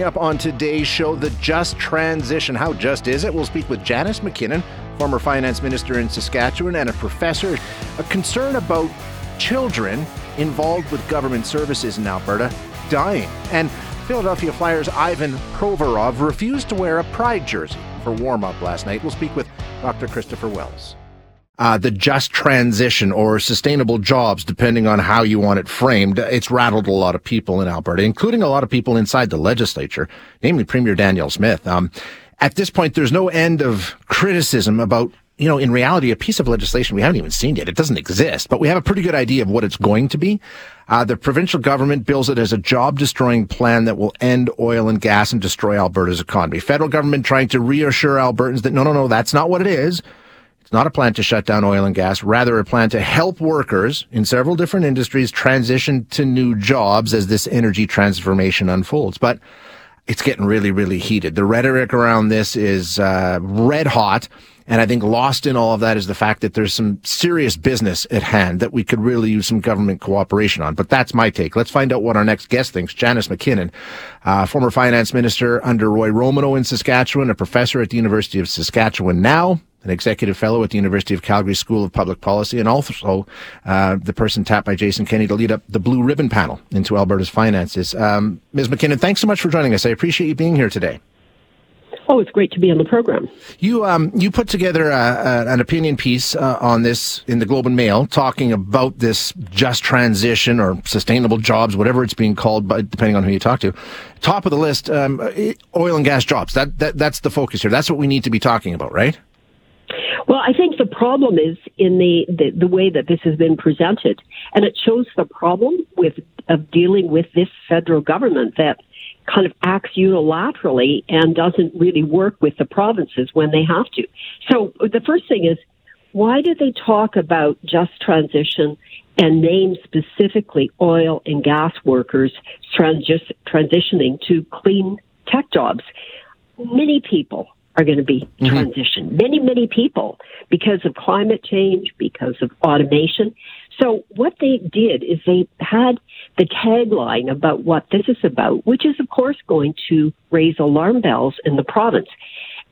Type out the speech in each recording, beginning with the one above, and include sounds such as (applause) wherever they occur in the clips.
Coming up on today's show, the just transition. How just is it? We'll speak with Janice MacKinnon, former finance minister in Saskatchewan and a professor, a concern about children involved with government services in Alberta dying. And Philadelphia Flyers Ivan Provorov refused to wear a pride jersey for warm up last night. We'll speak with Dr. Christopher Wells uh, the just transition or sustainable jobs, depending on how you want it framed. It's rattled a lot of people in Alberta, including a lot of people inside the legislature, namely Premier Danielle Smith. Um, at this point, there's no end of criticism about you know, in reality, a piece of legislation we haven't even seen yet. It doesn't exist, but we have a pretty good idea of what it's going to be. Uh, the provincial government bills it as a job destroying plan that will end oil and gas and destroy Alberta's economy. Federal government trying to reassure Albertans that no, no, no, that's not what it is. It's not a plan to shut down oil and gas, rather a plan to help workers in several different industries transition to new jobs as this energy transformation unfolds. But it's getting really, really heated. The rhetoric around this is uh, red hot. And I think lost in all of that is the fact that there's some serious business at hand that we could really use some government cooperation on. But that's my take. Let's find out what our next guest thinks. Janice MacKinnon, uh, former finance minister under Roy Romanow in Saskatchewan, a professor at the University of Saskatchewan now, an executive fellow at the University of Calgary School of Public Policy, and also uh, the person tapped by Jason Kenney to lead up the Blue Ribbon panel into Alberta's finances. Um, Ms. MacKinnon, thanks so much for joining us. I appreciate you being here today. Oh, it's great to be on the program. You um, you put together a, a, an opinion piece uh, on this in the Globe and Mail, talking about this just transition or sustainable jobs, whatever it's being called, by, depending on who you talk to. Top of the list, um, oil and gas jobs. That, that that's the focus here. That's what we need to be talking about, right? Well, I think the problem is in the, the, the, way that this has been presented, and it shows the problem with of dealing with this federal government that kind of acts unilaterally and doesn't really work with the provinces when they have to. So the first thing is, why do they talk about just transition and name specifically oil and gas workers transi- transitioning to clean tech jobs? Many people are going to be mm-hmm. transitioned. Many, many people because of climate change, because of automation. So what they did is they had the tagline about what this is about, which is of course going to raise alarm bells in the province.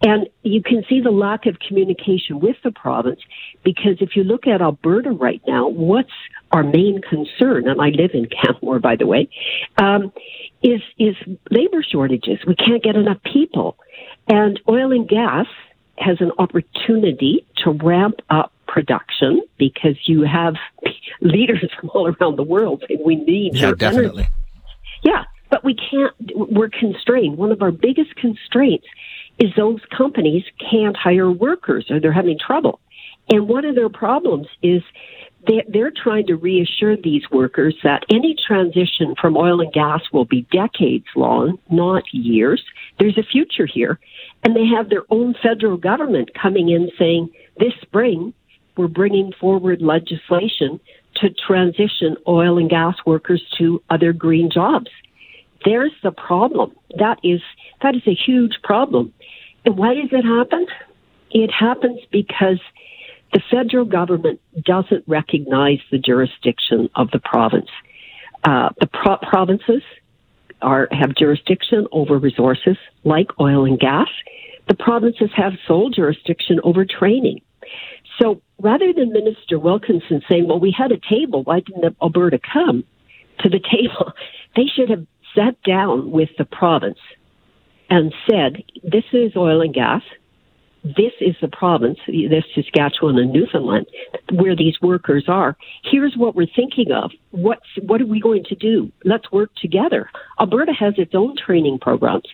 And you can see the lack of communication with the province because if you look at Alberta right now, what's our main concern, and I live in Canmore, by the way, um, is, is labor shortages. We can't get enough people. And oil and gas has an opportunity to ramp up production because you have (laughs) leaders from all around the world saying we need yeah, definitely. Energy. Yeah, but we can't. We're constrained. One of our biggest constraints is those companies can't hire workers or they're having trouble. And one of their problems is they're trying to reassure these workers that any transition from oil and gas will be decades long, not years. There's a future here. And they have their own federal government coming in saying this spring, we're bringing forward legislation to transition oil and gas workers to other green jobs. There's the problem. That is, that is a huge problem. And why does it happen? It happens because the federal government doesn't recognize the jurisdiction of the province. Uh, the pro- provinces are have jurisdiction over resources like oil and gas. The provinces have sole jurisdiction over training. So rather than Minister Wilkinson saying, "Well, we had a table, why didn't Alberta come to the (laughs) table?" They should have sat down with the province and said, "This is oil and gas this is the province, this Saskatchewan and Newfoundland, where these workers are. Here's what we're thinking of. What's, what are we going to do? Let's work together. Alberta has its own training programs.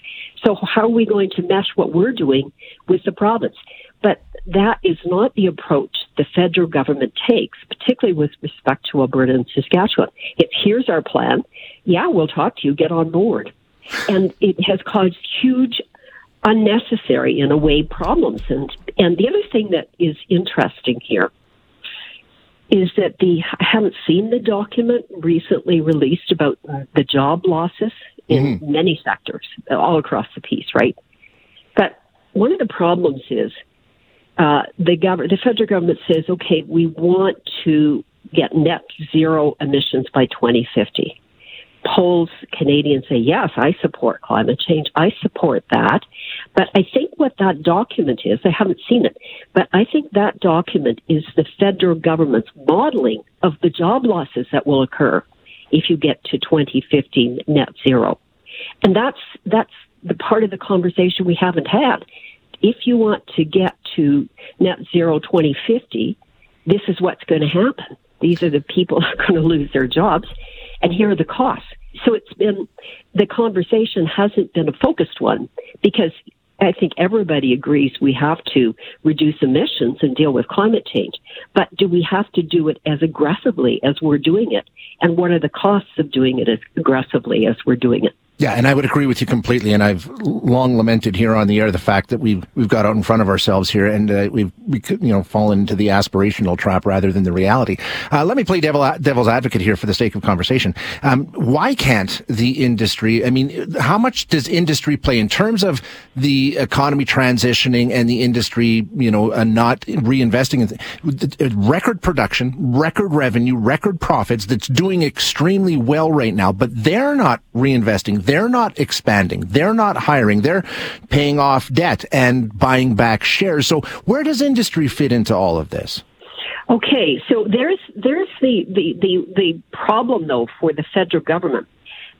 So how are we going to mesh what we're doing with the province? But that is not the approach the federal government takes, particularly with respect to Alberta and Saskatchewan. It's here's our plan. Yeah, we'll talk to you. Get on board. And it has caused huge unnecessary in a way problems. And and the other thing that is interesting here is that the I haven't seen the document recently released about the job losses in mm-hmm. many sectors all across the piece, right? But one of the problems is uh, the government, the federal government says, okay, we want to get net zero emissions by 2050. Polls, Canadians say, yes, I support climate change. I support that. But I think what that document is, I haven't seen it, but I think that document is the federal government's modeling of the job losses that will occur if you get to 2015 net zero. And that's, that's the part of the conversation we haven't had. If you want to get to net zero 2050, this is what's going to happen. These are the people (laughs) who are going to lose their jobs, and here are the costs. So it's been the conversation hasn't been a focused one because I think everybody agrees we have to reduce emissions and deal with climate change. But do we have to do it as aggressively as we're doing it? And what are the costs of doing it as aggressively as we're doing it? Yeah, and I would agree with you completely. And I've long lamented here on the air the fact that we've we've got out in front of ourselves here, and uh, we've we could, you know fallen into the aspirational trap rather than the reality. Uh, let me play devil, devil's advocate here for the sake of conversation. Um, why can't the industry? I mean, how much does industry play in terms of the economy transitioning and the industry, you know, uh, not reinvesting in record production, record revenue, record profits that's doing extremely well right now, but they're not reinvesting they're not expanding. They're not hiring. They're paying off debt and buying back shares. So where does industry fit into all of this? Okay, so there's there's the, the, the, the problem though for the federal government.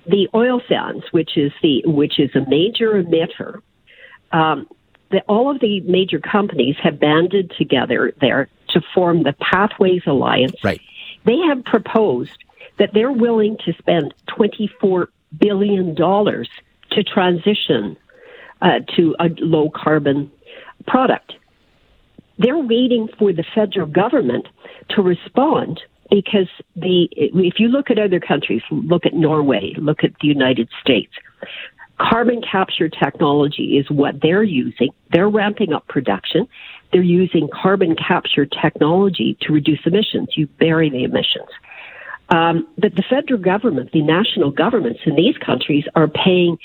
The oil sands, which is the which is a major emitter, um, the, all of the major companies have banded together there to form the Pathways Alliance. Right. They have proposed that they're willing to spend 24 billion dollars to transition uh, to a low carbon product. They're waiting for the federal government to respond because the if you look at other countries, look at Norway, look at the United States, carbon capture technology is what they're using. They're ramping up production. They're using carbon capture technology to reduce emissions. You bury the emissions. Um, but the federal government, the national governments in these countries are paying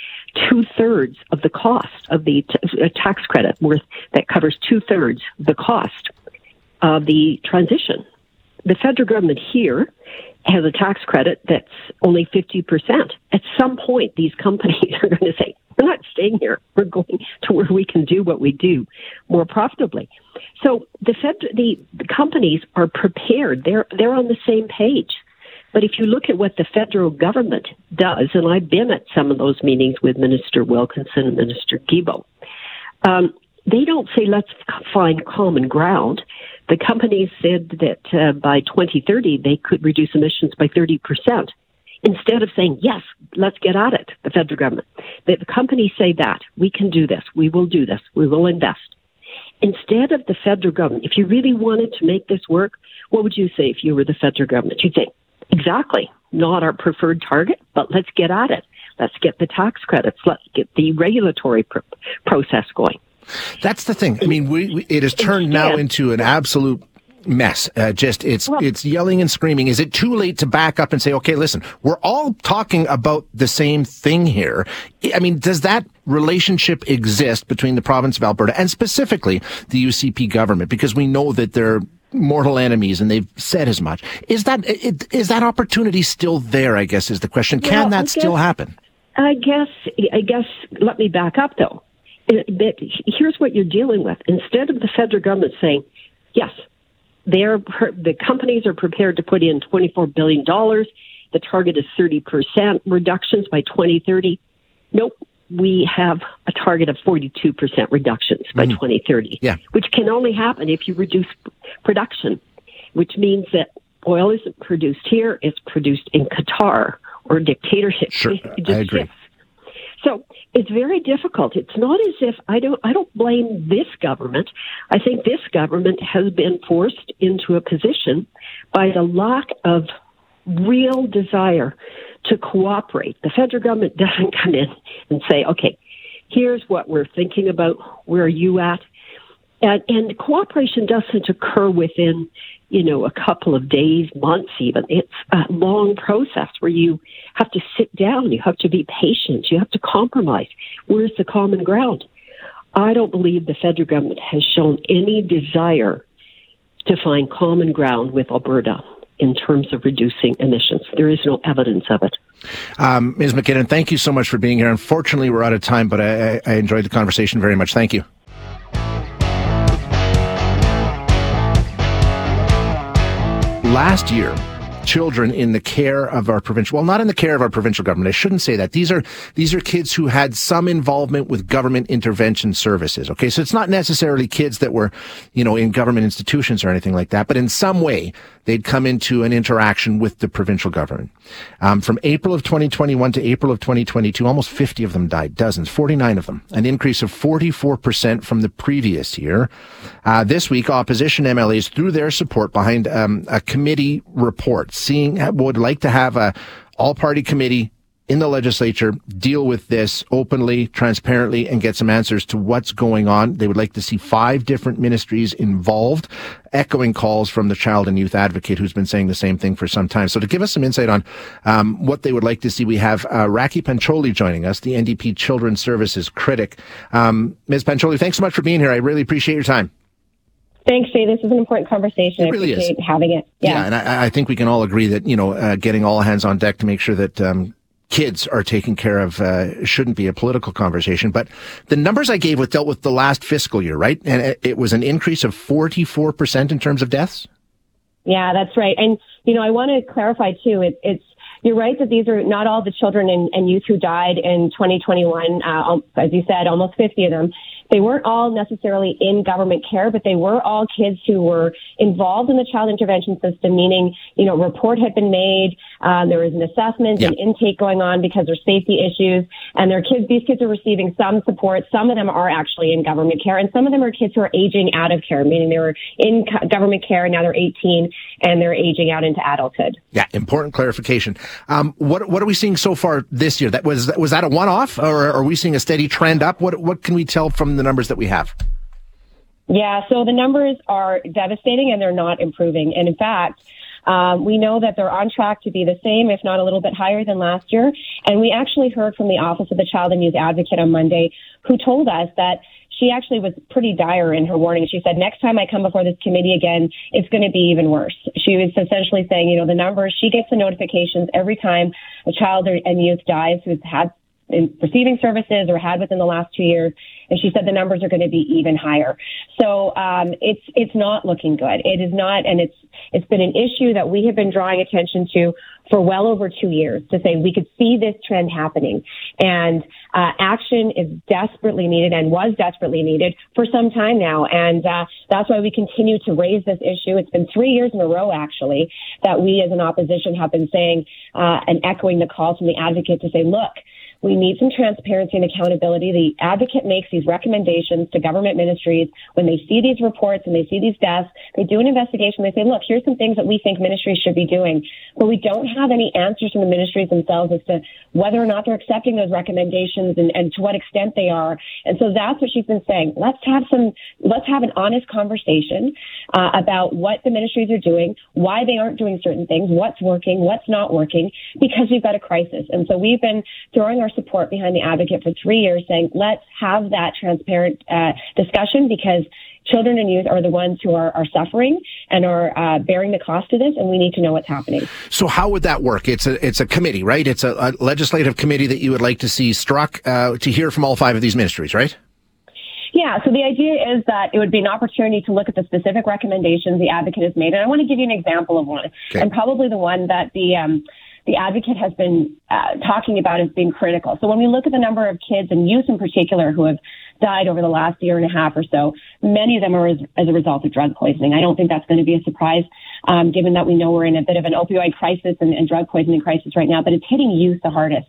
two thirds of the cost of the t- tax credit worth that covers two thirds the cost of the transition. The federal government here has a tax credit that's only 50%. At some point, these companies (laughs) are going to say, we're not staying here. We're going to where we can do what we do more profitably. So the, fed, the, the companies are prepared. They're, they're on the same page. But if you look at what the federal government does, and I've been at some of those meetings with Minister Wilkinson and Minister Guilbeault, um, they don't say let's find common ground. The companies said that uh, by 2030 they could reduce emissions by 30 percent. Instead of saying yes, let's get at it, the federal government, the companies say that we can do this, we will do this, we will invest. Instead of the federal government, if you really wanted to make this work, what would you say if you were the federal government? You'd say, Exactly. Not our preferred target, but let's get at it. Let's get the tax credits. Let's get the regulatory pr- process going. That's the thing. I mean, we, we it has turned now into an absolute mess. Uh, just it's well, it's yelling and screaming. Is it too late to back up and say, okay, listen, we're all talking about the same thing here? I mean, does that relationship exist between the province of Alberta and specifically the UCP government? Because we know that they're mortal enemies, and they've said as much. Is that is that opportunity still there? I guess is the question. Can that guess, still happen? I guess. I guess. Let me back up though. But here's what you're dealing with. Instead of the federal government saying, "Yes, they're the companies are prepared to put in 24 billion dollars. The target is 30 percent reductions by 2030." Nope we have a target of 42% reductions by mm. 2030, yeah. which can only happen if you reduce production, which means that oil isn't produced here, it's produced in Qatar or dictatorship. Sure, I agree. Shifts. So it's very difficult. It's not as if I don't I don't blame this government. I think this government has been forced into a position by the lack of real desire to cooperate. The federal government (laughs) doesn't come in and say, okay, here's what we're thinking about. Where are you at? And, and cooperation doesn't occur within, you know, a couple of days, months even. It's a long process where you have to sit down, you have to be patient, you have to compromise. Where's the common ground? I don't believe the federal government has shown any desire to find common ground with Alberta in terms of reducing emissions. There is no evidence of it. Um, Ms. MacKinnon, thank you so much for being here. Unfortunately, we're out of time, but I, I enjoyed the conversation very much. Thank you. Last year, children in the care of our provincial, well, not in the care of our provincial government. I shouldn't say that. These are, these are kids who had some involvement with government intervention services. Okay. So it's not necessarily kids that were, you know, in government institutions or anything like that, but in some way they'd come into an interaction with the provincial government. Um, from April of 2021 to April of 2022, almost 50 of them died, dozens, 49 of them, an increase of 44% from the previous year. Uh, this week, opposition MLAs threw their support behind um, a committee report seeing would like to have a all party committee in the legislature deal with this openly, transparently, and get some answers to what's going on. They would like to see five different ministries involved, echoing calls from the child and youth advocate who's been saying the same thing for some time. So to give us some insight on um, what they would like to see, we have uh, Rakhi Pancholi joining us, the NDP Children's Services critic. Um, Ms. Pancholi, thanks so much for being here. I really appreciate your time. Thanks, Jay. This is an important conversation. It really I appreciate is. having it. Yeah, yeah and I, I, think we can all agree that you know uh, getting all hands on deck to make sure that um, kids are taken care of uh, shouldn't be a political conversation. But the numbers I gave with dealt with the last fiscal year, right? And it, was an increase of forty four percent in terms of deaths. Yeah, that's right. And you know, I want to clarify too. It, it's you're right that these are not all the children and, and youth who died in 2021. Uh, as you said, almost 50 of them. They weren't all necessarily in government care, but they were all kids who were involved in the child intervention system, meaning, you know, report had been made, um, there was an assessment and intake going on because there's safety issues, and their kids, these kids are receiving some support. Some of them are actually in government care, and some of them are kids who are aging out of care, meaning they were in government care, and now they're 18 and they're aging out into adulthood. Yeah, important clarification. Um, what what are we seeing so far this year? That was was that a one off, or are we seeing a steady trend up? What what can we tell from the numbers that we have? Yeah, so the numbers are devastating and they're not improving. And in fact, um, we know that they're on track to be the same, if not a little bit higher than last year. And we actually heard from the Office of the Child and Youth Advocate on Monday, who told us that she actually was pretty dire in her warning. She said, next time I come before this committee again, it's going to be even worse. She was essentially saying, you know, the numbers, she gets the notifications every time a child and youth dies who's had receiving services or had within the last two years. And she said the numbers are going to be even higher. So um, it's it's not looking good. It is not, and it's it's been an issue that we have been drawing attention to for well over two years to say we could see this trend happening, and uh, action is desperately needed and was desperately needed for some time now. And uh, that's why we continue to raise this issue. It's been three years in a row, actually, that we as an opposition have been saying uh, and echoing the calls from the advocate to say, look we need some transparency and accountability. The advocate makes these recommendations to government ministries. When they see these reports and they see these deaths, they do an investigation. They say, look, here's some things that we think ministries should be doing. But we don't have any answers from the ministries themselves as to whether or not they're accepting those recommendations and, and to what extent they are. And so that's what she's been saying. Let's have some, let's have an honest conversation uh, about what the ministries are doing, why they aren't doing certain things, what's working, what's not working, because we've got a crisis. And so we've been throwing our our support behind the advocate for three years, saying let's have that transparent uh, discussion because children and youth are the ones who are, are suffering and are uh, bearing the cost of this, and we need to know what's happening. So, how would that work? It's a it's a committee, right? It's a, a legislative committee that you would like to see struck uh, to hear from all five of these ministries, right? Yeah, so the idea is that it would be an opportunity to look at the specific recommendations the advocate has made. And I want to give you an example of one, okay. and probably the one that the um, the advocate has been uh, talking about as being critical. So when we look at the number of kids and youth in particular who have died over the last year and a half or so, many of them are as, as a result of drug poisoning. I don't think that's going to be a surprise, um, given that we know we're in a bit of an opioid crisis and, and drug poisoning crisis right now, but it's hitting youth the hardest.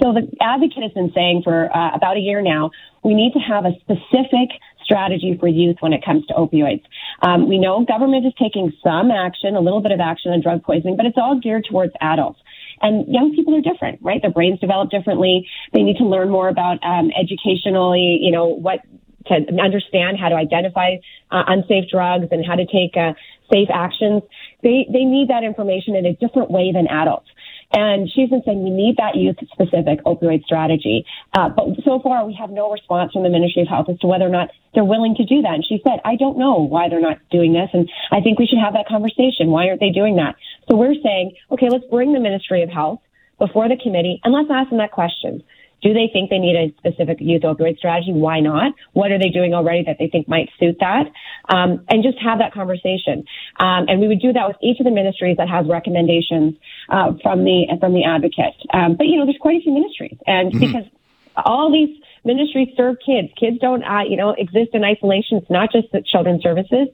So the advocate has been saying for uh, about a year now, we need to have a specific strategy for youth when it comes to opioids. Um, we know government is taking some action, a little bit of action on drug poisoning, but it's all geared towards adults. And young people are different, right? Their brains develop differently. They need to learn more about um, educationally, you know, what to understand how to identify uh, unsafe drugs and how to take uh, safe actions. They they need that information in a different way than adults. And she's been saying we need that youth specific opioid strategy. Uh, but so far, we have no response from the Ministry of Health as to whether or not they're willing to do that. And she said, I don't know why they're not doing this. And I think we should have that conversation. Why aren't they doing that? So we're saying, okay, let's bring the Ministry of Health before the committee and let's ask them that question. Do they think they need a specific youth opioid strategy? Why not? What are they doing already that they think might suit that? Um, and just have that conversation. Um, and we would do that with each of the ministries that has recommendations uh, from the from the advocate. Um, but you know, there's quite a few ministries, and mm-hmm. because all these ministries serve kids, kids don't uh, you know exist in isolation. It's not just the children's services.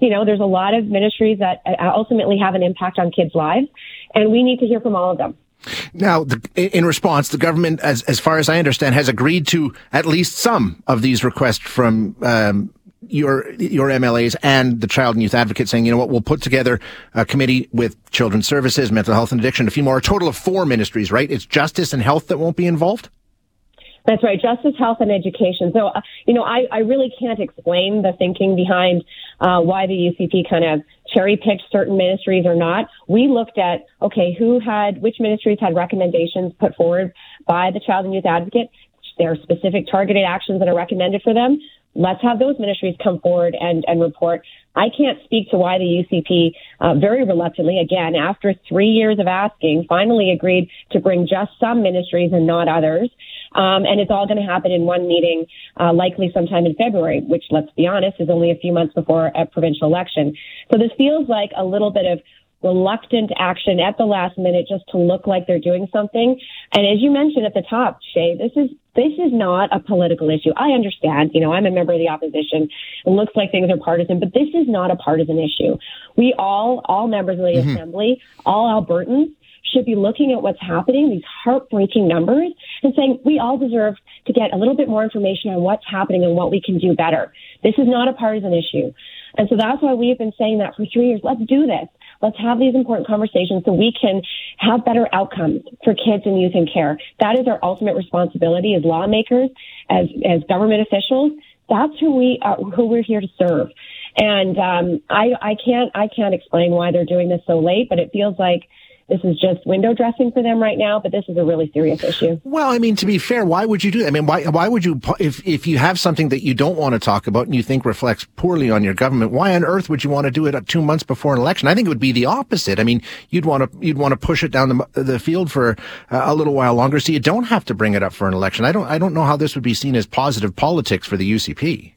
You know, there's a lot of ministries that uh, ultimately have an impact on kids' lives, and we need to hear from all of them. Now, the, in response, the government, as as far as I understand, has agreed to at least some of these requests from um, your your MLAs and the Child and Youth Advocate, saying, you know what, we'll put together a committee with Children's Services, Mental Health and Addiction, a few more, a total of four ministries, right? It's Justice and Health that won't be involved. That's right, justice, health, and education. So, uh, you know, I, I really can't explain the thinking behind uh, why the UCP kind of cherry picked certain ministries or not. We looked at, okay, who had, which ministries had recommendations put forward by the Child and Youth Advocate. There are specific targeted actions that are recommended for them. Let's have those ministries come forward and, and report. I can't speak to why the UCP uh, very reluctantly, again, after three years of asking, finally agreed to bring just some ministries and not others. Um, and it's all going to happen in one meeting, uh, likely sometime in February, which, let's be honest, is only a few months before a provincial election. So this feels like a little bit of reluctant action at the last minute just to look like they're doing something. And as you mentioned at the top, Shay, this is this is not a political issue. I understand, you know, I'm a member of the opposition. It looks like things are partisan, but this is not a partisan issue. We all, all members of the mm-hmm. assembly, all Albertans should be looking at what's happening, these heartbreaking numbers, and saying we all deserve to get a little bit more information on what's happening and what we can do better. This is not a partisan issue. And so that's why we've been saying that for three years. Let's do this. Let's have these important conversations so we can have better outcomes for kids and youth in care. That is our ultimate responsibility as lawmakers, as, as government officials. That's who we are, who we're here to serve. And um, I, I can't I can't explain why they're doing this so late, but it feels like this is just window dressing for them right now, but this is a really serious issue. Well, I mean, to be fair, why would you do that? I mean, why, why would you, if, if you have something that you don't want to talk about and you think reflects poorly on your government, why on earth would you want to do it two months before an election? I think it would be the opposite. I mean, you'd want to, you'd want to push it down the, the field for uh, a little while longer so you don't have to bring it up for an election. I don't, I don't know how this would be seen as positive politics for the UCP.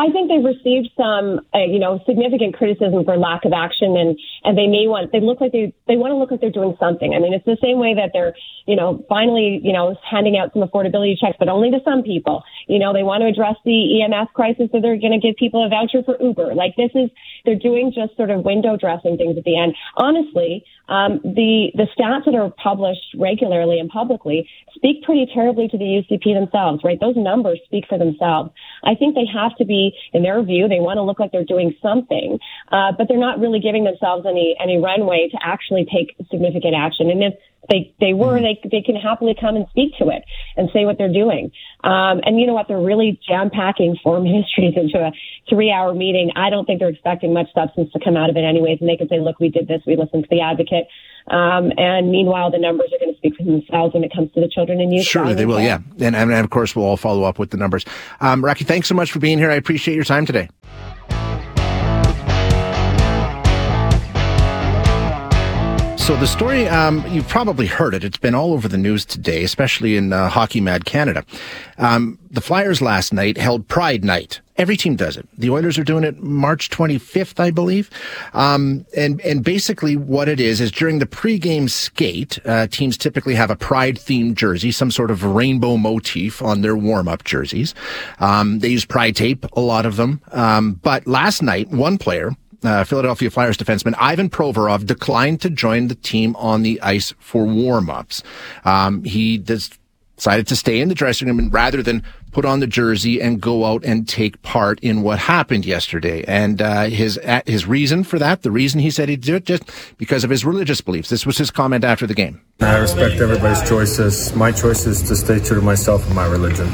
I think they've received some, uh, you know, significant criticism for lack of action, and and they may want they look like they they want to look like they're doing something. I mean, it's the same way that they're, you know, finally, you know, handing out some affordability checks, but only to some people. You know, they want to address the EMS crisis, so they're going to give people a voucher for Uber. Like this is they're doing just sort of window dressing things at the end. Honestly, um, the the stats that are published regularly and publicly speak pretty terribly to the UCP themselves, right? Those numbers speak for themselves. I think they have to be, in their view, they want to look like they're doing something, uh, but they're not really giving themselves any any runway to actually take significant action. And if they they were, mm-hmm. they they can happily come and speak to it and say what they're doing. Um, and you know what? They're really jam packing four ministries (laughs) into a three hour meeting. I don't think they're expecting much substance to come out of it, anyways. And they can say, "Look, we did this. We listened to the advocate." Um, and meanwhile, the numbers are going to speak for themselves when it comes to the children and youth. Surely they will, yeah. And, and, of course, we'll all follow up with the numbers. Um, Rakhi, thanks so much for being here. I appreciate your time today. So the story, um, you've probably heard it. It's been all over the news today, especially in uh, Hockey Mad Canada. Um, the Flyers last night held Pride Night. Every team does it. The Oilers are doing it March 25th, I believe. Um, and and basically what it is is during the pregame skate, uh, teams typically have a Pride themed jersey, some sort of rainbow motif on their warm up jerseys. Um, they use Pride tape, a lot of them. Um, but last night, one player uh, Philadelphia Flyers defenseman Ivan Provorov declined to join the team on the ice for warm-ups. Um, he decided to stay in the dressing room and rather than put on the jersey and go out and take part in what happened yesterday. And uh, his uh, his reason for that, the reason he said he did it, just because of his religious beliefs. This was his comment after the game. I respect everybody's choices. My choice is to stay true to myself and my religion.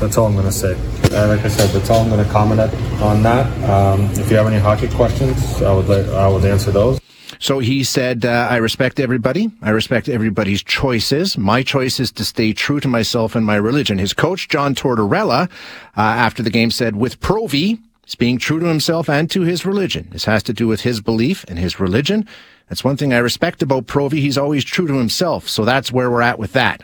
That's all I'm going to say. Uh, like I said, that's all I'm going to comment on that. Um, if you have any hockey questions, I would let, I would answer those. So he said, uh, I respect everybody. I respect everybody's choices. My choice is to stay true to myself and my religion. His coach, John Tortorella, uh, after the game said, with Provy, He's being true to himself and to his religion. This has to do with his belief and his religion. That's one thing I respect about Provy. He's always true to himself. So that's where we're at with that.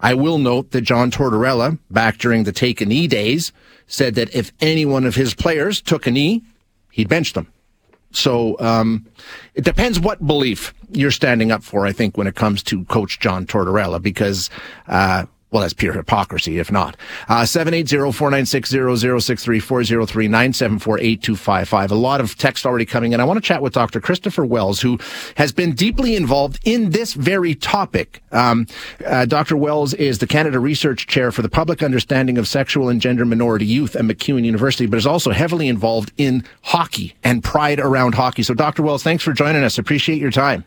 I will note that John Tortorella, back during the take a knee days, said that if any one of his players took a knee, he'd bench them. So um, it depends what belief you're standing up for. I think when it comes to Coach John Tortorella, because uh, well, that's pure hypocrisy, if not. Uh, 780-496-0063-403-974-8255. A lot of text already coming in. I want to chat with Dr. Christopher Wells, who has been deeply involved in this very topic. Um, uh, Dr. Wells is the Canada Research Chair for the Public Understanding of Sexual and Gender Minority Youth at MacEwan University, but is also heavily involved in hockey and pride around hockey. So, Dr. Wells, thanks for joining us. Appreciate your time.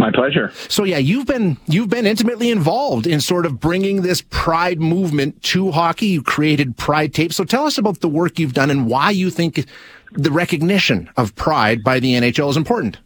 My pleasure. So yeah, you've been you've been intimately involved in sort of bringing this pride movement to hockey. You created Pride Tape. So tell us about the work you've done and why you think the recognition of pride by the NHL is important.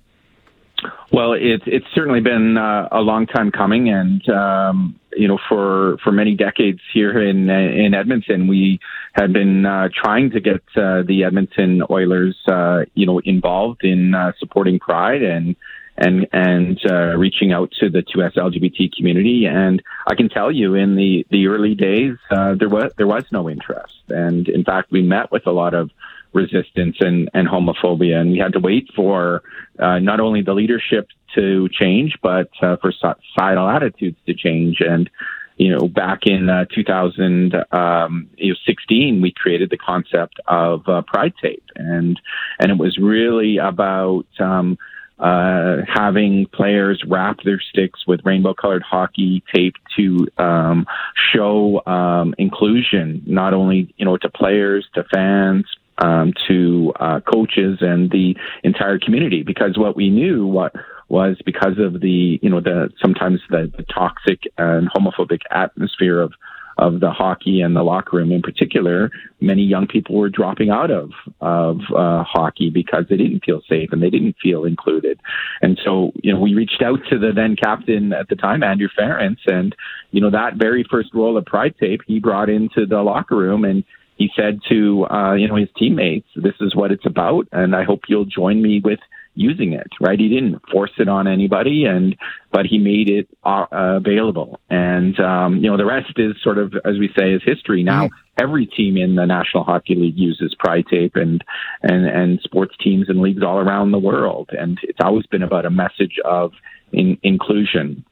Well, it's it's certainly been uh, a long time coming, and um, you know, for for many decades here in in Edmonton, we had been uh, trying to get uh, the Edmonton Oilers, uh, you know, involved in uh, supporting Pride and and and uh, reaching out to the 2S LGBT community. And I can tell you, in the the early days, uh, there was there was no interest, and in fact, we met with a lot of resistance and, and homophobia, and we had to wait for uh, not only the leadership to change, but uh, for societal attitudes to change. And you know, back in uh, 2016, um, we created the concept of uh, Pride Tape, and and it was really about um, uh, having players wrap their sticks with rainbow colored hockey tape to um, show um, inclusion, not only you know to players, to fans, um, to uh, coaches, and the entire community. Because what we knew what was because of the you know the sometimes the, the toxic and homophobic atmosphere of of the hockey and the locker room in particular, many young people were dropping out of of uh, hockey because they didn't feel safe and they didn't feel included. And so, you know, we reached out to the then captain at the time, Andrew Ference, and you know that very first roll of Pride Tape he brought into the locker room and he said to uh, you know his teammates, "This is what it's about, and I hope you'll join me with using it, right? He didn't force it on anybody, and but he made it uh, available. And um, you know, the rest is sort of, as we say, is history. Now, every team in the National Hockey League uses Pride Tape, and and and sports teams and leagues all around the world. And it's always been about a message of in, inclusion.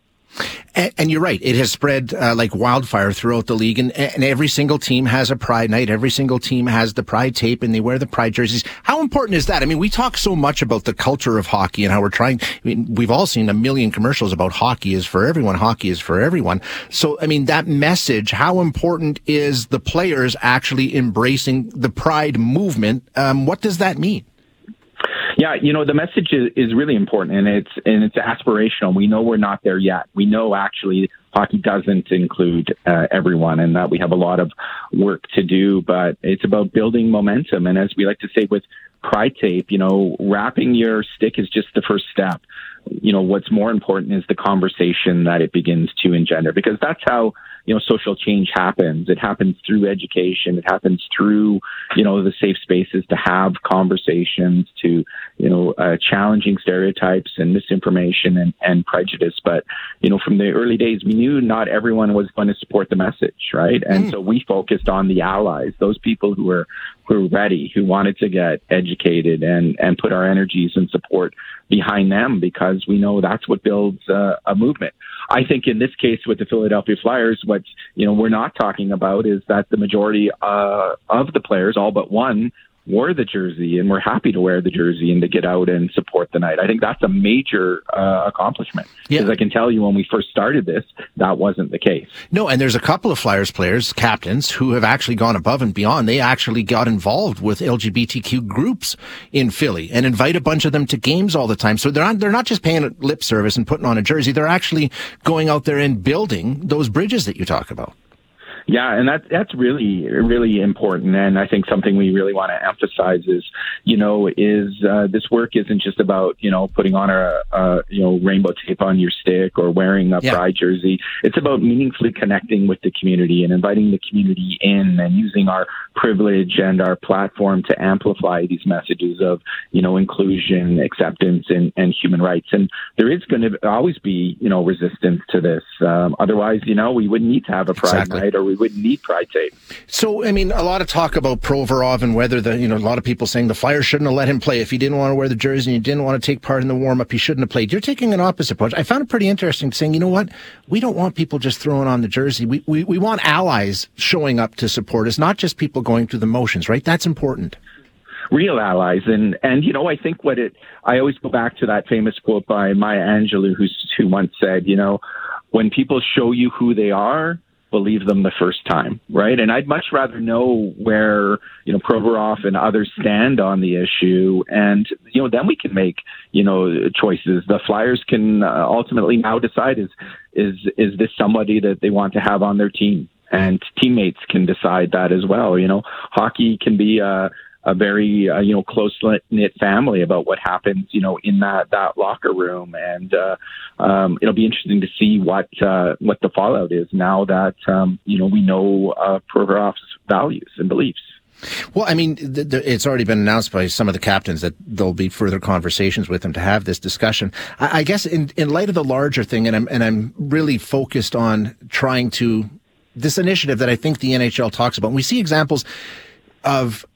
And, and, you're right. It has spread uh, like wildfire throughout the league, and, and, every single team has a pride night. Every single team has the pride tape, and they wear the pride jerseys. How important is that? I mean, we talk so much about the culture of hockey and how we're trying. I mean, we've all seen a million commercials about hockey is for everyone. Hockey is for everyone. So, I mean, that message. How important is the players actually embracing the pride movement? Um, what does that mean? Yeah, you know, the message is, is really important and it's and it's aspirational. We know we're not there yet. We know actually hockey doesn't include uh, everyone and that we have a lot of work to do, but it's about building momentum. And as we like to say with Pride Tape, you know, wrapping your stick is just the first step. You know, what's more important is the conversation that it begins to engender because that's how you know social change happens. It happens through education. It happens through you know the safe spaces to have conversations to you know uh, challenging stereotypes and misinformation and, and prejudice. But you know from the early days we knew not everyone was going to support the message right? And mm. so we focused on the allies those people who were who were ready who wanted to get educated and and put our energies and support behind them because we know that's what builds uh, a movement I think in this case with the Philadelphia Flyers, what you know we're not talking about is that the majority uh, of the players, all but one, wore the jersey and we're happy to wear the jersey and to get out and support the night. I think that's a major uh, accomplishment because yeah. I can tell you when we first started this, that wasn't the case. No, and there's a couple of Flyers players, captains, who have actually gone above and beyond. They actually got involved with LGBTQ groups in Philly and invite a bunch of them to games all the time. So they're not, they're not just paying lip service and putting on a jersey. They're actually going out there and building those bridges that you talk about. Yeah, and that that's really really important, and I think something we really want to emphasize is, you know, is uh, this work isn't just about you know putting on a, a you know rainbow tape on your stick or wearing a yeah. pride jersey. It's about meaningfully connecting with the community and inviting the community in and using our privilege and our platform to amplify these messages of you know inclusion, acceptance, and, and human rights. And there is going to always be you know resistance to this. Um, otherwise, you know, we wouldn't need to have a pride exactly. night or we wouldn't need pride tape. So, I mean, a lot of talk about Provorov and whether the, you know, a lot of people saying the Flyers shouldn't have let him play. If he didn't want to wear the jersey and he didn't want to take part in the warm up, he shouldn't have played. You're taking an opposite approach. I found it pretty interesting saying, you know what? We don't want people just throwing on the jersey. We, we, we want allies showing up to support us, not just people going through the motions, right? That's important real allies. And and you know, I think what it I always go back to that famous quote by Maya Angelou, who's who once said, you know, when people show you who they are, believe them the first time, right? And I'd much rather know where you know Provorov and others stand on the issue, and you know then we can make you know choices. The Flyers can uh, ultimately now decide is is is this somebody that they want to have on their team, and teammates can decide that as well. You know, hockey can be a a very uh, you know close knit family about what happens you know in that that locker room and uh, um, it'll be interesting to see what uh, what the fallout is now that um, you know we know uh, Provorov's values and beliefs. Well, I mean, th- th- it's already been announced by some of the captains that there'll be further conversations with them to have this discussion. I, I guess in, in light of the larger thing, and I'm and I'm really focused on trying to this initiative that I think the NHL talks about. And we see examples of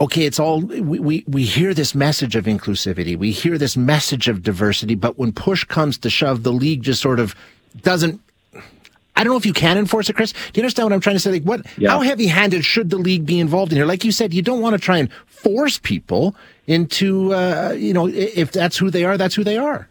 okay, it's all, we, we, we hear this message of inclusivity. We hear this message of diversity, but when push comes to shove, the league just sort of doesn't I don't know if you can enforce it, Chris. Do you understand what I'm trying to say? Like, what? Yeah. How heavy-handed should the league be involved in here? Like you said, you don't want to try and force people into, uh, you know, if that's who they are, that's who they are.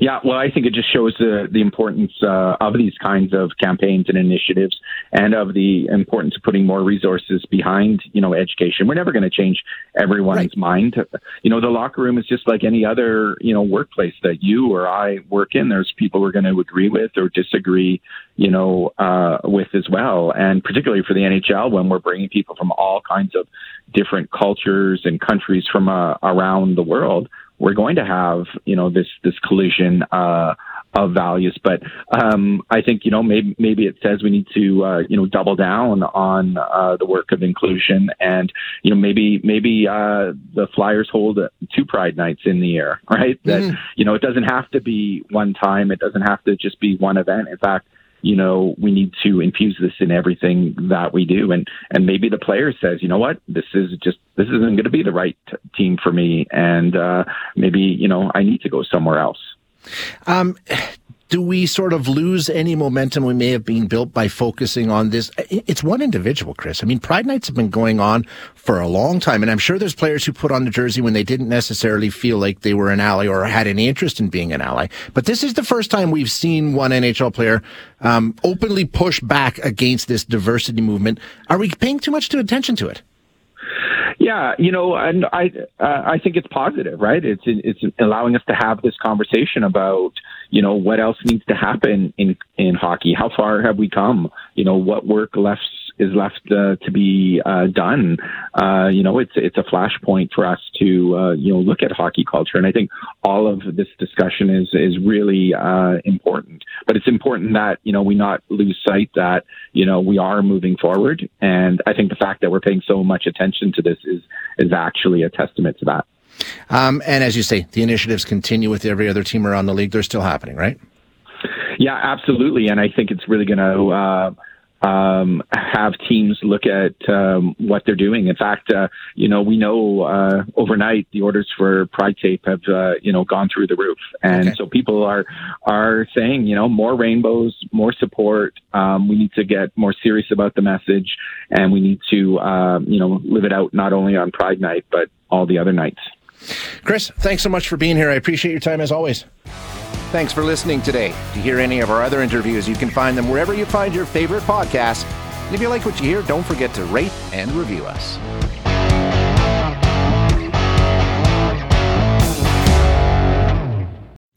Yeah, well, I think it just shows the the importance uh, of these kinds of campaigns and initiatives, and of the importance of putting more resources behind, you know, education. We're never going to change everyone's right. mind. You know, the locker room is just like any other, you know, workplace that you or I work in. There's people we're going to agree with or disagree, you know, uh, with as well. And particularly for the NHL, when we're bringing people from all kinds of different cultures and countries from uh, around the world we're going to have you know this this collision uh, of values. But um, I think you know maybe maybe it says we need to uh, you know double down on uh, the work of inclusion, and you know maybe maybe uh, the Flyers hold two Pride nights in the year, (laughs) right? Mm-hmm. That you know it doesn't have to be one time, it doesn't have to just be one event. In fact you know, we need to infuse this in everything that we do. And, and maybe the player says, you know what, this is just, this isn't going to be the right t- team for me. And, uh, maybe, you know, I need to go somewhere else. Um, do we sort of lose any momentum we may have been built by focusing on this? It's one individual, Chris. I mean, Pride Nights have been going on for a long time, and I'm sure there's players who put on the jersey when they didn't necessarily feel like they were an ally or had any interest in being an ally. But this is the first time we've seen one NHL player um, openly push back against this diversity movement. Are we paying too much attention to it? Yeah, you know, and I uh, I think it's positive, right? It's it's allowing us to have this conversation about you know what else needs to happen in in hockey. How far have we come? You know, what work left is left uh, to be uh, done. Uh, you know, it's it's a flashpoint for us to uh, you know look at hockey culture, and I think all of this discussion is is really uh, important. But it's important that you know we not lose sight that you know we are moving forward, and I think the fact that we're paying so much attention to this is is actually a testament to that. Um, and as you say, the initiatives continue with every other team around the league. They're still happening, right? Yeah, absolutely. And I think it's really going to uh, um, have teams look at um, what they're doing. In fact, uh, you know, we know uh, overnight the orders for Pride Tape have uh, you know gone through the roof, and okay. so people are are saying you know more rainbows, more support. Um, we need to get more serious about the message, and we need to um, you know live it out not only on Pride Night but all the other nights. Chris, thanks so much for being here. I appreciate your time as always. Thanks for listening today. To hear any of our other interviews, you can find them wherever you find your favorite podcasts. And if you like what you hear, don't forget to rate and review us.